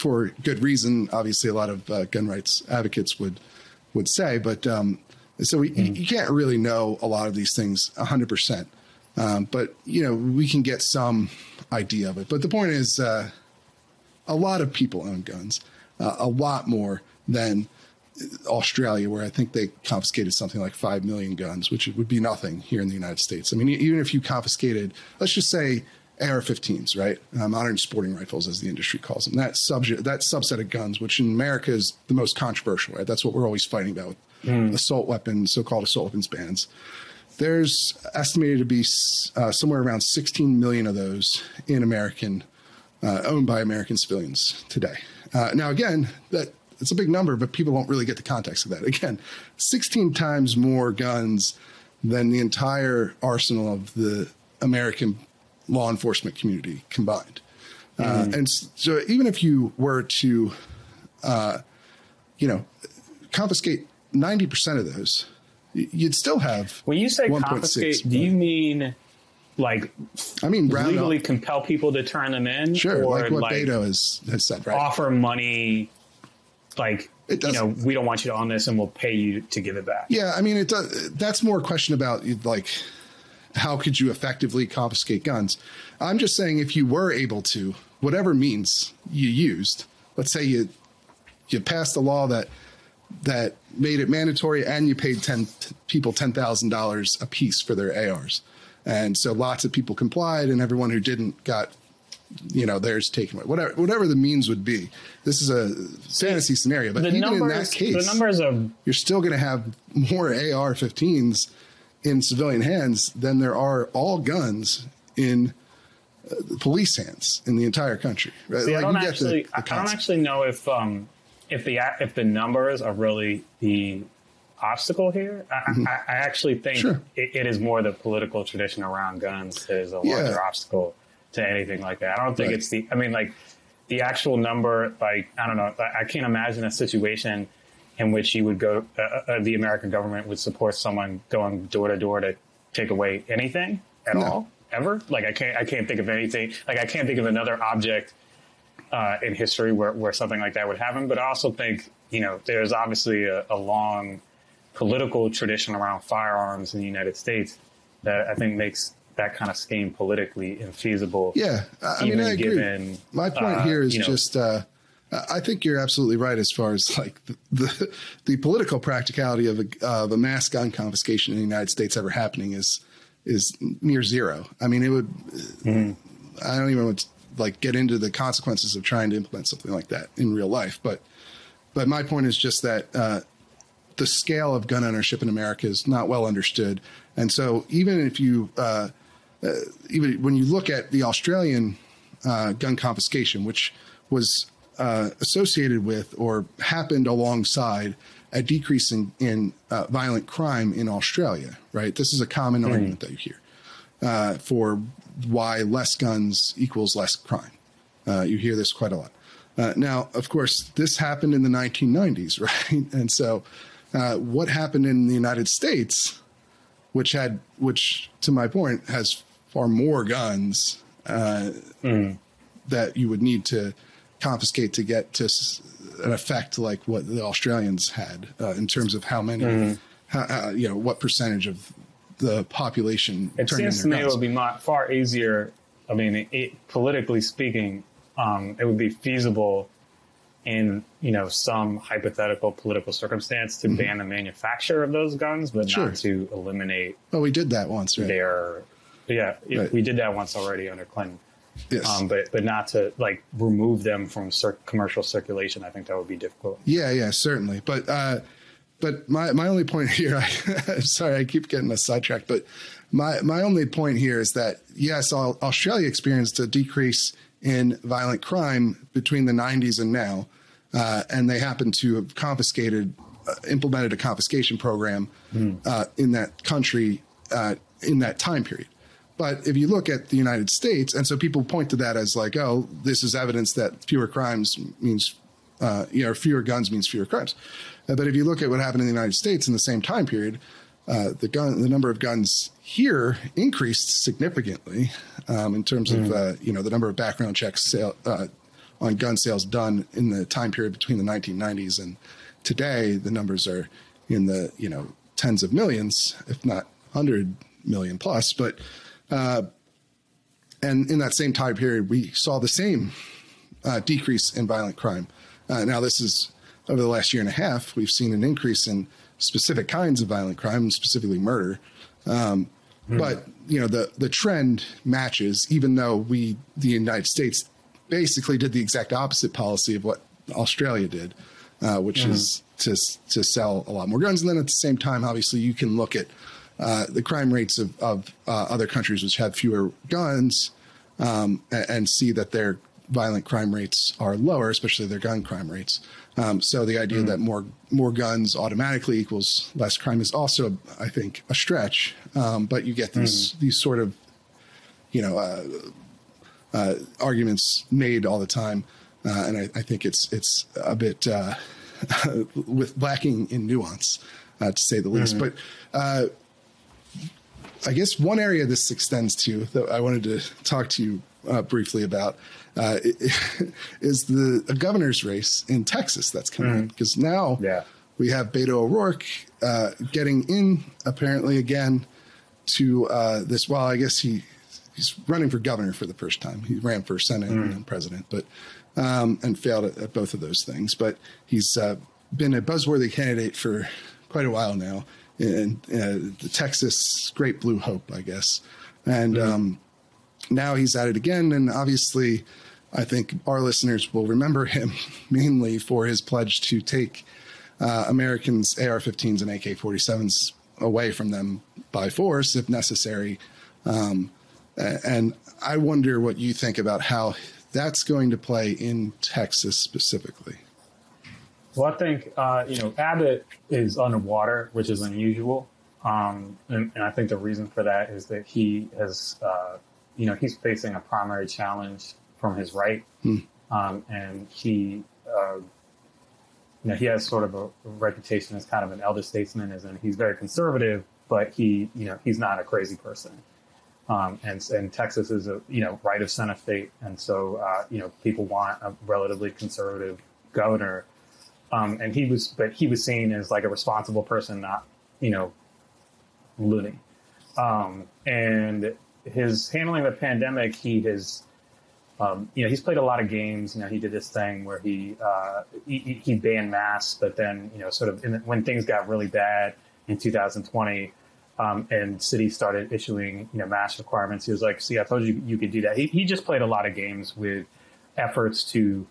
for good reason. Obviously, a lot of uh, gun rights advocates would would say, but um, so we, you, you can't really know a lot of these things hundred percent. Um, but you know, we can get some idea of it. But the point is, uh, a lot of people own guns, uh, a lot more than Australia, where I think they confiscated something like 5 million guns, which would be nothing here in the United States. I mean, even if you confiscated, let's just say AR 15s, right? Uh, modern sporting rifles, as the industry calls them, that, subject, that subset of guns, which in America is the most controversial, right? That's what we're always fighting about with assault weapons, so called assault weapons bans. There's estimated to be uh, somewhere around 16 million of those in American uh, owned by American civilians today. Uh, now, again, that it's a big number, but people don't really get the context of that. Again, 16 times more guns than the entire arsenal of the American law enforcement community combined. Uh, and so, even if you were to, uh, you know, confiscate 90% of those, you'd still have. When you say 1.6 confiscate, do you mean like I mean, legally up. compel people to turn them in, Sure, or like what like Beto has, has said, right? offer money, like It you know, we don't want you to own this, and we'll pay you to give it back. Yeah, I mean, it does. That's more a question about like how could you effectively confiscate guns. I'm just saying if you were able to, whatever means you used, let's say you you passed a law that that made it mandatory and you paid 10 people $10,000 a piece for their ARs. And so lots of people complied and everyone who didn't got you know theirs taken away. Whatever whatever the means would be. This is a fantasy scenario, but The even numbers, in that case the numbers of you're still going to have more AR-15s in civilian hands than there are all guns in uh, police hands in the entire country. Right? See, I don't actually, I don't actually know if um, if the if the numbers are really the obstacle here. I, I, I actually think Mm-hmm. Sure. it, it is more the political tradition around guns is a Yeah. larger obstacle to anything like that. I don't think Right. it's the. I mean, like the actual number. Like I don't know. I, I can't imagine a situation in which you would go. Uh, uh, the American government would support someone going door to door to take away anything at No. all ever. Like I can't. I can't think of anything. Like I can't think of another object uh, in history where, where something like that would happen. But I also think, you know, there's obviously a, a long political tradition around firearms in the United States that I think makes that kind of scheme politically infeasible. Yeah, I mean, I agree. given, My point uh, here is you know, just, uh, I think you're absolutely right as far as like the the, the political practicality of a, of a mass gun confiscation in the United States ever happening is is near zero. I mean, it would. I don't even want to like get into the consequences of trying to implement something like that in real life, but but my point is just that uh, the scale of gun ownership in America is not well understood, and so even if you uh, uh, even when you look at the Australian uh, gun confiscation, which was uh, associated with or happened alongside a decrease in, in uh, violent crime in Australia, right? This is a common mm. argument that you hear uh, for why less guns equals less crime. Uh, you hear this quite a lot. Uh, now, of course, this happened in the 1990s, right? And so, uh, what happened in the United States, which had, which to my point, has far more guns mm. that you would need to confiscate to get to an effect like what the Australians had uh, in terms of how many, mm. how, uh, you know, what percentage of the population. It seems to me it would be far easier. I mean, it, it, politically speaking, um, it would be feasible in you know some hypothetical political circumstance to mm-hmm. ban the manufacture of those guns, but sure. not to eliminate. Well, we did that once, right? Their, yeah, right. we did that once already under Clinton. Yes. Um, but but not to like remove them from cir- commercial circulation. I think that would be difficult. Yeah, yeah, certainly. But uh, but my my only point here, I, sorry, I keep getting a sidetracked, but my my only point here is that yes, Australia experienced a decrease in violent crime between the 90s and now, uh, and they happen to have confiscated, uh, implemented a confiscation program mm. uh, in that country uh, in that time period. But if you look at the United States, and so people point to that as like, oh, this is evidence that fewer crimes means, uh, you know, fewer guns means fewer crimes. Uh, but if you look at what happened in the United States in the same time period, uh, the gun, the number of guns here increased significantly um, in terms mm. of, uh, you know, the number of background checks sale, uh, on gun sales done in the time period between the 1990s and today. The numbers are in the, you know, tens of millions, if not hundred million plus. But uh, and in that same time period, we saw the same uh, decrease in violent crime. Uh, now, this is over the last year and a half, we've seen an increase in specific kinds of violent crime, specifically murder. Um, mm. But you know the the trend matches, even though we the United States basically did the exact opposite policy of what Australia did, uh, which mm. is to to sell a lot more guns. And then at the same time, obviously, you can look at uh, the crime rates of, of uh, other countries which have fewer guns um, and, and, see that their violent crime rates are lower, especially their gun crime rates. Um, so the idea mm. that more more guns automatically equals less crime is also, I think, a stretch. Um, but you get these mm. these sort of, you know, uh, uh, arguments made all the time, uh, and I, I, think it's it's a bit with lacking in nuance, to say the least. Mm-hmm. But I guess one area this extends to that I wanted to talk to you uh, briefly about uh, is the governor's race in Texas that's coming mm-hmm. because now yeah. we have Beto O'Rourke uh, getting in apparently again to uh, this. Well, I guess he he's running for governor for the first time. He ran for senate mm. and president, but um, and failed at, at, both of those things. But he's uh, been a buzzworthy candidate for quite a while now in uh, the Texas Great Blue Hope, I guess. And mm-hmm. um, now he's at it again. And obviously, I think our listeners will remember him mainly for his pledge to take uh, Americans' AR 15s and AK 47s away from them by force if necessary. Um, and I wonder what you think about how that's going to play in Texas specifically. Well, I think uh, you know Abbott is underwater, which is unusual, um, and, and, I think the reason for that is that he has, uh, you know, he's facing a primary challenge from his right, hmm. um, and he, uh, you know, he has sort of a reputation as kind of an elder statesman, as in he's very conservative, but he, you know, he's not a crazy person. Um, and, and Texas is a you know right of center state, and so uh, you know people want a relatively conservative governor um, and he was, but he was seen as like a responsible person, not, you know, loony. Um, and his handling of the pandemic, he has, um, you know, he's played a lot of games. You know, he did this thing where he uh, he, he, banned masks, but then you know, sort of the, when things got really bad in 2020, um, and cities started issuing you know mask requirements, he was like, "See, I told you you could do that." He, he just played a lot of games with efforts to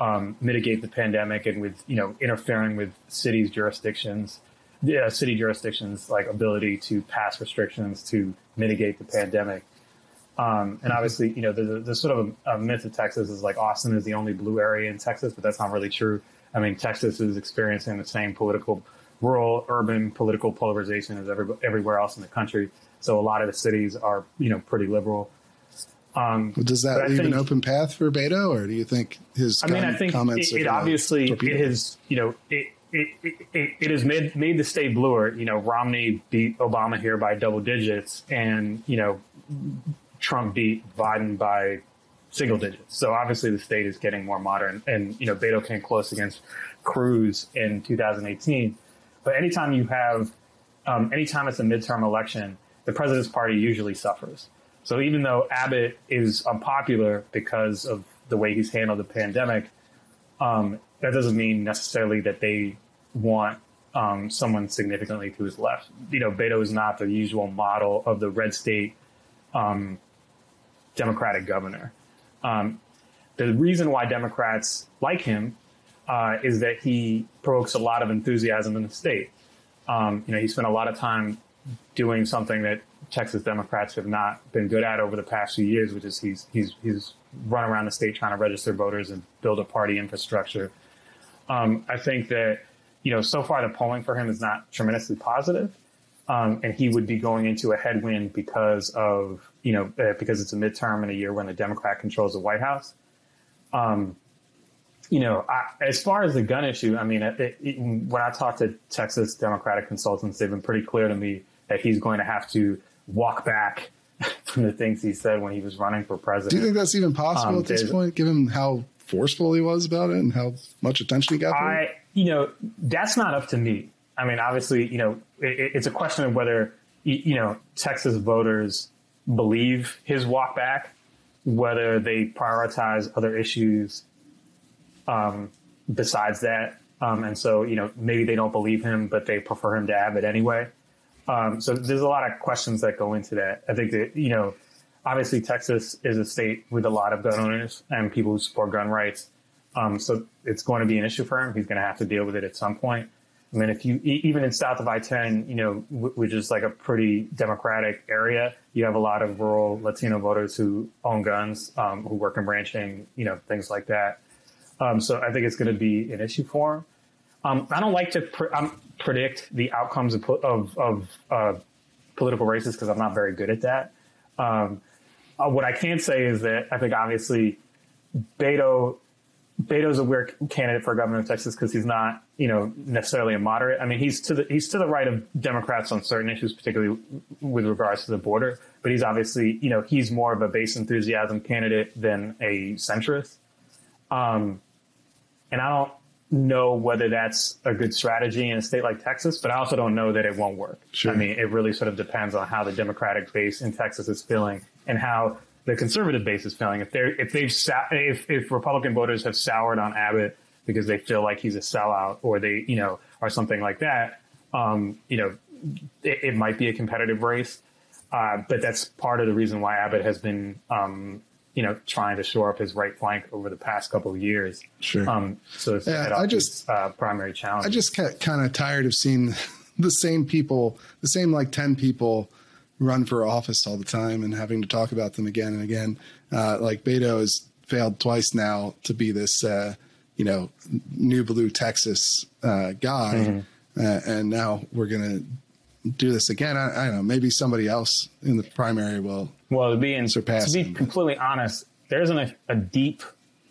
um, mitigate the pandemic and with you know interfering with cities jurisdictions yeah, city jurisdictions like ability to pass restrictions to mitigate the pandemic um, and obviously you know the, the sort of a, a, myth of texas is like austin is the only blue area in texas but that's not really true I mean, Texas is experiencing the same political, rural, urban political polarization as every, everywhere else in the country. So a lot of the cities are, you know, pretty liberal. Um, Does that leave think, an open path for Beto, or do you think his I mean, I think comments it, it obviously it has, you know, it, it, it, it, has made made the state bluer. You know, Romney beat Obama here by double digits, and you know, Trump beat Biden by single digits. So obviously, the state is getting more modern, and you know, Beto came close against Cruz in 2018. But anytime you have, um, anytime it's a midterm election, the president's party usually suffers. So even though Abbott is unpopular because of the way he's handled the pandemic, um, that doesn't mean necessarily that they want um, someone significantly to his left. You know, Beto is not the usual model of the red state um, Democratic governor. Um, the reason why Democrats like him uh, is that he provokes a lot of enthusiasm in the state. Um, you know, he spent a lot of time doing something that Texas Democrats have not been good at over the past few years, which is he's he's he's run around the state trying to register voters and build a party infrastructure. Um, I think that you know so far the polling for him is not tremendously positive, um, and he would be going into a headwind because of you know uh, because it's a midterm in a year when the Democrat controls the White House. Um, you know, I, as far as the gun issue, I mean, it, it, when I talk to Texas Democratic consultants, they've been pretty clear to me that he's going to have to walk back from the things he said when he was running for president. Do you think that's even possible um, at this point, given how forceful he was about it and how much attention he got? I, you know, that's not up to me. I mean, obviously, you know, it, it's a question of whether you know Texas voters believe his walk back, whether they prioritize other issues um, besides that. Um, and so, you know, maybe they don't believe him, but they prefer him to have it anyway. Um, so there's a lot of questions that go into that. I think that, you know, obviously Texas is a state with a lot of gun owners and people who support gun rights. Um, so it's going to be an issue for him. He's going to have to deal with it at some point. I mean, if you even in south of I-10, you know, which is like a pretty democratic area, you have a lot of rural Latino voters who own guns, um, who work in ranching, you know, things like that. Um, so I think it's going to be an issue for him. Um, I don't like to um, predict the outcomes of, of, of uh, political races because I'm not very good at that. Um, uh, what I can say is that I think obviously Beto Beto's a weird candidate for governor of Texas because he's not, you know, necessarily a moderate. I mean, he's to the he's to the right of Democrats on certain issues, particularly with regards to the border. But he's obviously, you know, he's more of a base enthusiasm candidate than a centrist. Um, and I don't know whether that's a good strategy in a state like Texas, but I also don't know that it won't work. Sure. I mean, it really sort of depends on how the Democratic base in Texas is feeling and how the conservative base is feeling. If they're if they've if if Republican voters have soured on Abbott because they feel like he's a sellout or they you know or something like that, um, you know, it, it, might be a competitive race. Uh, but that's part of the reason why Abbott has been um, you know, trying to shore up his right flank over the past couple of years. Sure. Um, so yeah, I just uh, primary challenge. I just kind of tired of seeing the same people, the same like ten people, run for office all the time and having to talk about them again and again. Uh, like Beto has failed twice now to be this, uh, you know, new blue Texas uh, guy, mm-hmm. Uh, and now we're gonna do this again. I, I, don't know. Maybe somebody else in the primary will. Well, to be in, surpass. To be him. completely honest, there isn't a, a deep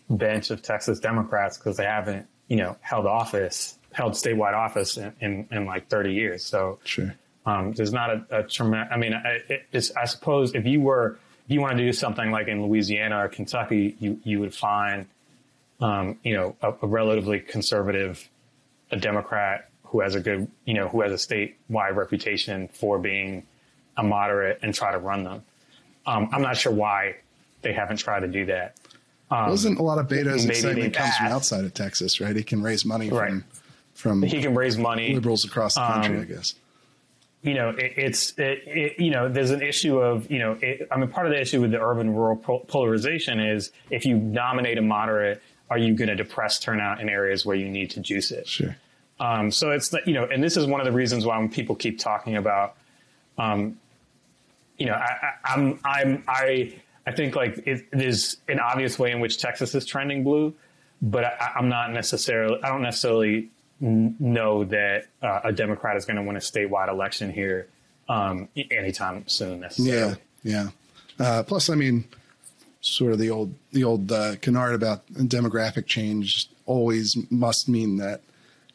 bench of Texas Democrats because they haven't, you know, held office, held statewide office in, in, in like 30 years. So sure. Um, there's not a, a tremendous. I mean, I, I suppose if you were, if you want to do something like in Louisiana or Kentucky, you you would find, um, you know, a, a relatively conservative, a Democrat who has a good, you know, who has a statewide reputation for being a moderate and try to run them. Um, I'm not sure why they haven't tried to do that. Um, Wasn't a lot of Beto's excitement comes from outside of Texas, right? He can raise money right. from from he can raise money liberals across the country, um, I guess. You know, it, it's it, it, you know, there's an issue of you know, I mean, part of the issue with the urban rural polarization is if you nominate a moderate, are you going to depress turnout in areas where you need to juice it? Sure. Um, so it's you know, and this is one of the reasons why when people keep talking about, um, you know, I, am I'm, I'm I I think like it, is an obvious way in which Texas is trending blue, but I, I'm not necessarily. I don't necessarily know that uh, a Democrat is going to win a statewide election here um, anytime soon. Necessarily. Yeah, yeah. Uh, plus, I mean, sort of the old the old uh, canard about demographic change always must mean that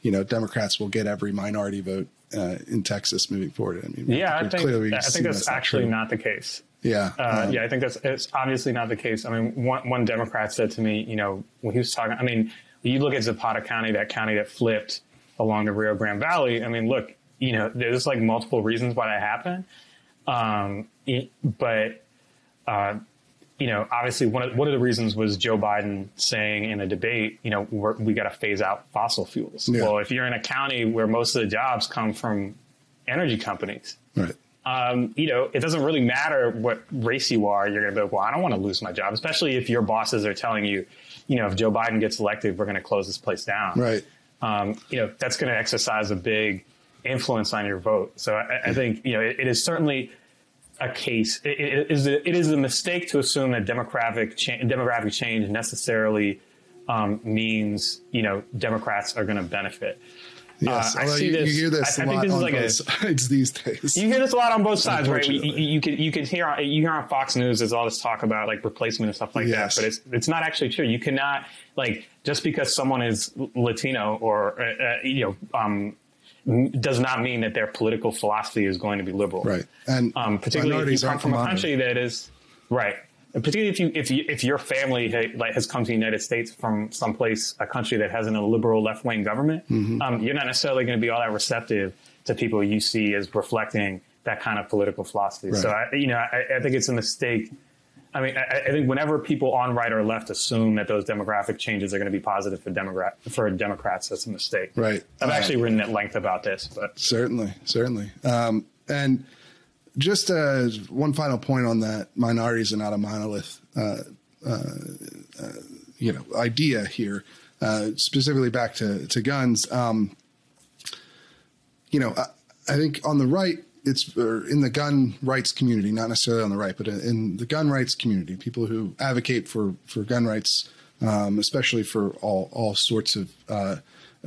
you know Democrats will get every minority vote uh, in Texas moving forward. I mean, Yeah, I think clearly I think that's actually true. not the case. Yeah, Uh, um, yeah, I think that's it's obviously not the case. I mean, one, one Democrat said to me, you know, when he was talking, I mean, you look at Zapata County, that county that flipped along the Rio Grande Valley. I mean, look, you know, there's like multiple reasons why that happened. Um, it- but, uh, you know, obviously one of, one of the reasons was Joe Biden saying in a debate, you know, we're, we got to phase out fossil fuels. Yeah. Well, if you're in a county where most of the jobs come from energy companies, right. um, you know, it doesn't really matter what race you are. You're going to be like, well, I don't want to lose my job, especially if your bosses are telling you, you know, if Joe Biden gets elected, we're going to close this place down. Right. Um, you know, that's going to exercise a big influence on your vote. So I, I think, you know, it, it is certainly a case. It, it is a, it is a mistake to assume that demographic cha- demographic change necessarily um, means, you know, Democrats are going to benefit. Yes, Uh, I see you, you this- hear this I- a I think lot this is on like a- both sides these days. You hear this a lot on both sides, right? You, you, you can you can hear on, you hear on Fox News. There's all this talk about like replacement and stuff like Yes. that, but it's it's not actually true. You cannot like just because someone is Latino or uh, uh, you know um, does not mean that their political philosophy is going to be liberal, Right. And Um, particularly if you come from a country that is right. And particularly if you if you if your family ha- like has come to the United States from someplace a country that has a liberal left wing government, Mm-hmm. um, you're not necessarily going to be all that receptive to people you see as reflecting that kind of political philosophy. So I, you know, I, I think it's a mistake. I mean, I, I think whenever people on right or left assume that those demographic changes are going to be positive for Democrat for Democrats, that's a mistake. Right. I've Uh, actually written at length about this, but Certainly, certainly. Um, and just uh, one final point on that: minorities are not a monolith. Uh, uh, uh, you know, idea here, uh, specifically back to to guns. Um, you know, I, I think on the right, it's in the gun rights community, not necessarily on the right, but in the gun rights community, people who advocate for for gun rights, um, especially for all all sorts of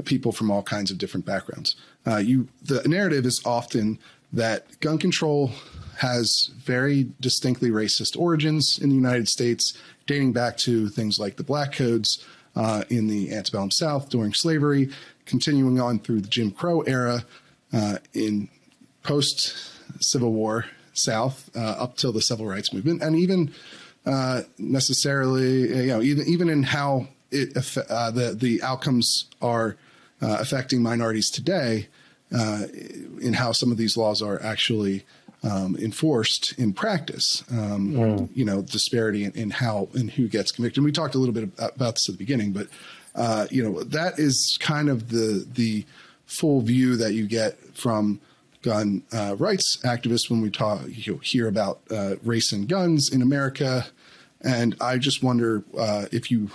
people from all kinds of different backgrounds. Uh, you the narrative is often that gun control has very distinctly racist origins in the United States, dating back to things like the Black Codes uh, in the antebellum South during slavery, continuing on through the Jim Crow era uh, in post Civil War South uh, up till the Civil Rights Movement, and even uh, necessarily, you know, even even in how it uh, the the outcomes are uh, affecting minorities today, uh, in how some of these laws are actually um, enforced in practice. Um, You know, disparity in, in how and who gets convicted. And we talked a little bit about, about this at the beginning, but uh, you know, that is kind of the the full view that you get from gun uh, rights activists when we talk you know, hear about uh, race and guns in America. And I just wonder uh, if you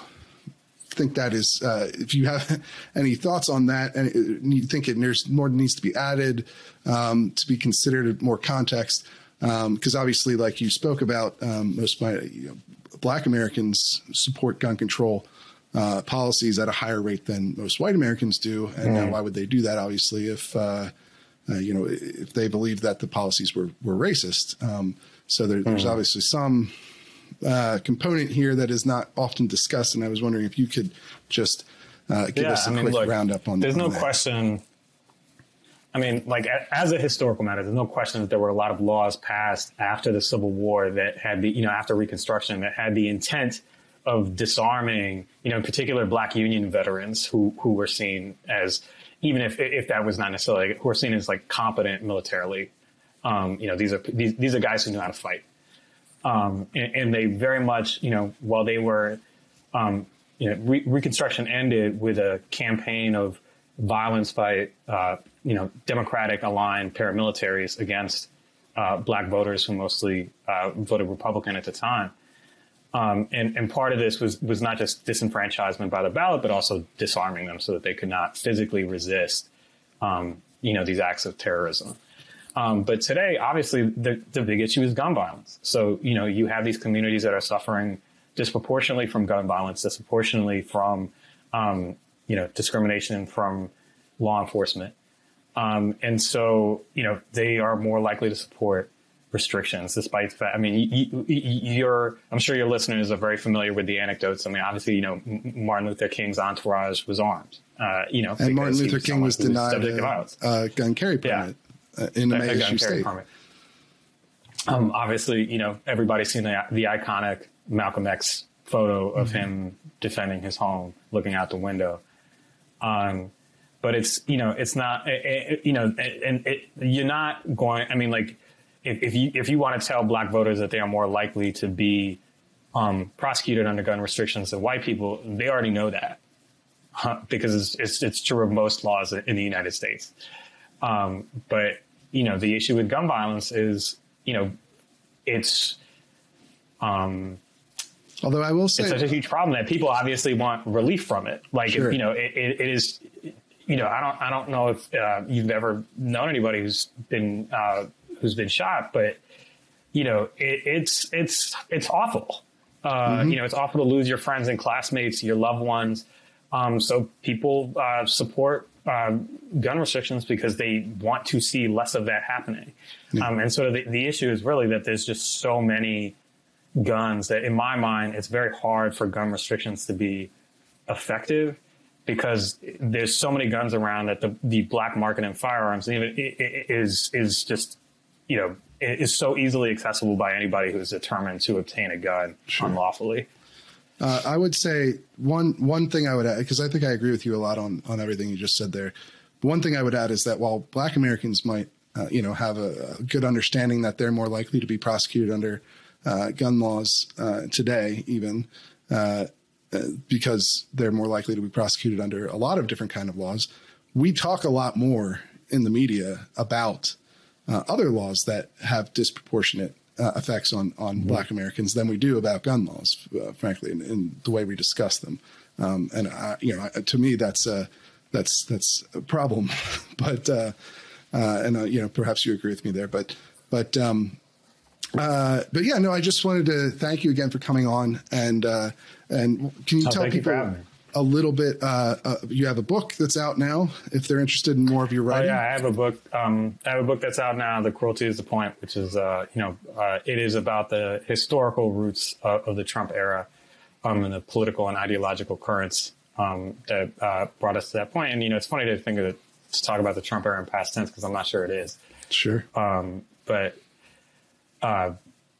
think that is uh, if you have any thoughts on that and you think it there's more needs to be added um, to be considered more context because obviously like you spoke about um, most my you know, black americans support gun control uh, policies at a higher rate than most white americans do. And now why would they do that obviously if uh, uh, you know if they believe that the policies were were racist? Um, so there, there's obviously some uh, component here that is not often discussed, and I was wondering if you could just uh, give us a quick roundup on. That. There's on no that. question. I mean, like as a historical matter, there's no question that there were a lot of laws passed after the Civil War that had the, you know, after Reconstruction that had the intent of disarming, you know, in particular Black Union veterans who who were seen as, even if if that was not necessarily who were seen as like competent militarily. Um, you know, these are these, these are guys who knew how to fight um, and, and they very much, you know, while they were, um, you know, re- Reconstruction ended with a campaign of violence by, uh, you know, Democratic aligned paramilitaries against uh, black voters who mostly uh, voted Republican at the time. Um, and, and part of this was was not just disenfranchisement by the ballot, but also disarming them so that they could not physically resist, um, you know, these acts of terrorism. Um, but today, obviously, the, the big issue is gun violence. So, you know, you have these communities that are suffering disproportionately from gun violence, disproportionately from um, you know, discrimination from law enforcement. Um, and so, you know, they are more likely to support restrictions, despite the fact. I mean, you, you're. I'm sure your listeners are very familiar with the anecdotes. I mean, obviously, you know, Martin Luther King's entourage was armed. Uh, you know, and Martin Luther King was denied a, a, gun carry permit yeah. Uh, in a, a gun state. Permit. Um, obviously, you know, everybody's seen the, the iconic Malcolm X photo of mm-hmm. him defending his home, looking out the window. Um, but it's you know it's not it, it, you know and it, you're not going. I mean, like if, if you if you want to tell black voters that they are more likely to be um, prosecuted under gun restrictions than white people, they already know that huh, because it's, it's, it's true of most laws in the United States. Um, but you know the issue with gun violence is you know it's um, Although I will say it's such a huge problem that people obviously want relief from it. Like sure. you know, it, it, it is. You know, I don't. I don't know if uh, you've ever known anybody who's been uh, who's been shot, but you know, it, it's it's it's awful. Uh, mm-hmm. You know, it's awful to lose your friends and classmates, your loved ones. Um, so people uh, support uh, gun restrictions because they want to see less of that happening. Um, and so the, the issue is really that there's just so many guns that in my mind it's very hard for gun restrictions to be effective because there's so many guns around that the, the black market in firearms even is is just you know is so easily accessible by anybody who's determined to obtain a gun sure. unlawfully. Uh, I would say one one thing I would add because I think I agree with you a lot on on everything you just said there. One thing I would add is that while Black Americans might uh, you know have a, a, good understanding that they're more likely to be prosecuted under uh, gun laws uh, today, even uh, uh, because they're more likely to be prosecuted under a lot of different kind of laws. We talk a lot more in the media about other laws that have disproportionate uh, effects on on mm-hmm. Black Americans than we do about gun laws, frankly, in, in, the way we discuss them. Um, and you know, to me, that's a that's that's a problem. but and you know, perhaps you agree with me there. But but um, uh, but yeah, no, I just wanted to thank you again for coming on. And uh, and can you oh, tell people a little bit? Uh, uh, you have a book that's out now. If they're interested in more of your writing, oh, yeah, I have a book. Um, I have a book that's out now. The cruelty is the point, which is uh, you know uh, it is about the historical roots of, the Trump era um, and the political and ideological currents um, that brought us to that point. And you know, it's funny to think of it, to talk about the Trump era in past tense because I'm not sure it is. Sure. Um, but uh,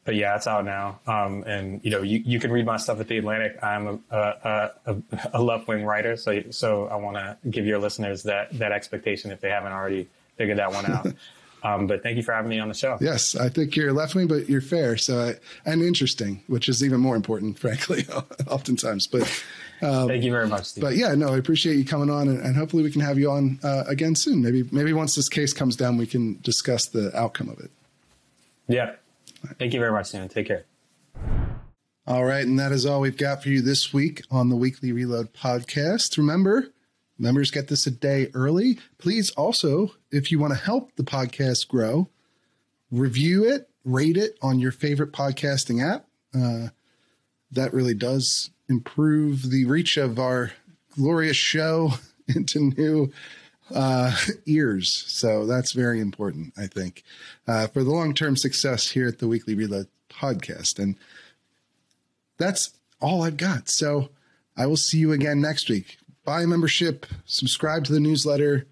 but yeah, it's out now. Um, and you know, you, you can read my stuff at the Atlantic. I'm a, a, a, a left wing writer, so so I want to give your listeners that that expectation if they haven't already figured that one out. um, but thank you for having me on the show. Yes, I think you're left wing, but you're fair. So I, and interesting, which is even more important, frankly, oftentimes. But um, thank you very much. Steve. But yeah, no, I appreciate you coming on, and, and hopefully we can have you on uh, again soon. Maybe maybe once this case comes down, we can discuss the outcome of it. Yeah, Thank you very much, Sam. Take care. All right. And that is all we've got for you this week on the Weekly Reload podcast. Remember, members get this a day early. Please also, if you want to help the podcast grow, review it, rate it on your favorite podcasting app. Uh, that really does improve the reach of our glorious show into new uh, ears. So that's very important, I think, uh, for the long term success here at the Weekly Reload podcast. And that's all I've got. So I will see you again next week. Buy a membership, subscribe to the newsletter,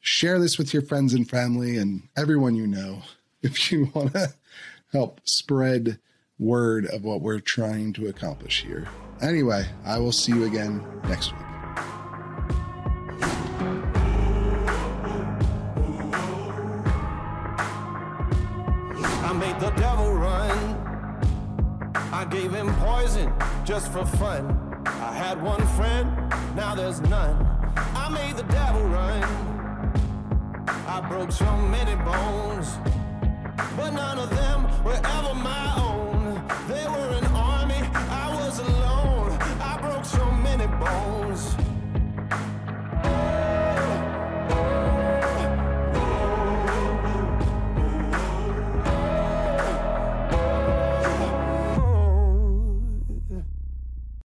share this with your friends and family and everyone you know if you want to help spread word of what we're trying to accomplish here. Anyway, I will see you again next week. just for fun. I had one friend, now there's none. I made the devil run. I broke so many bones, but none of them were ever my own.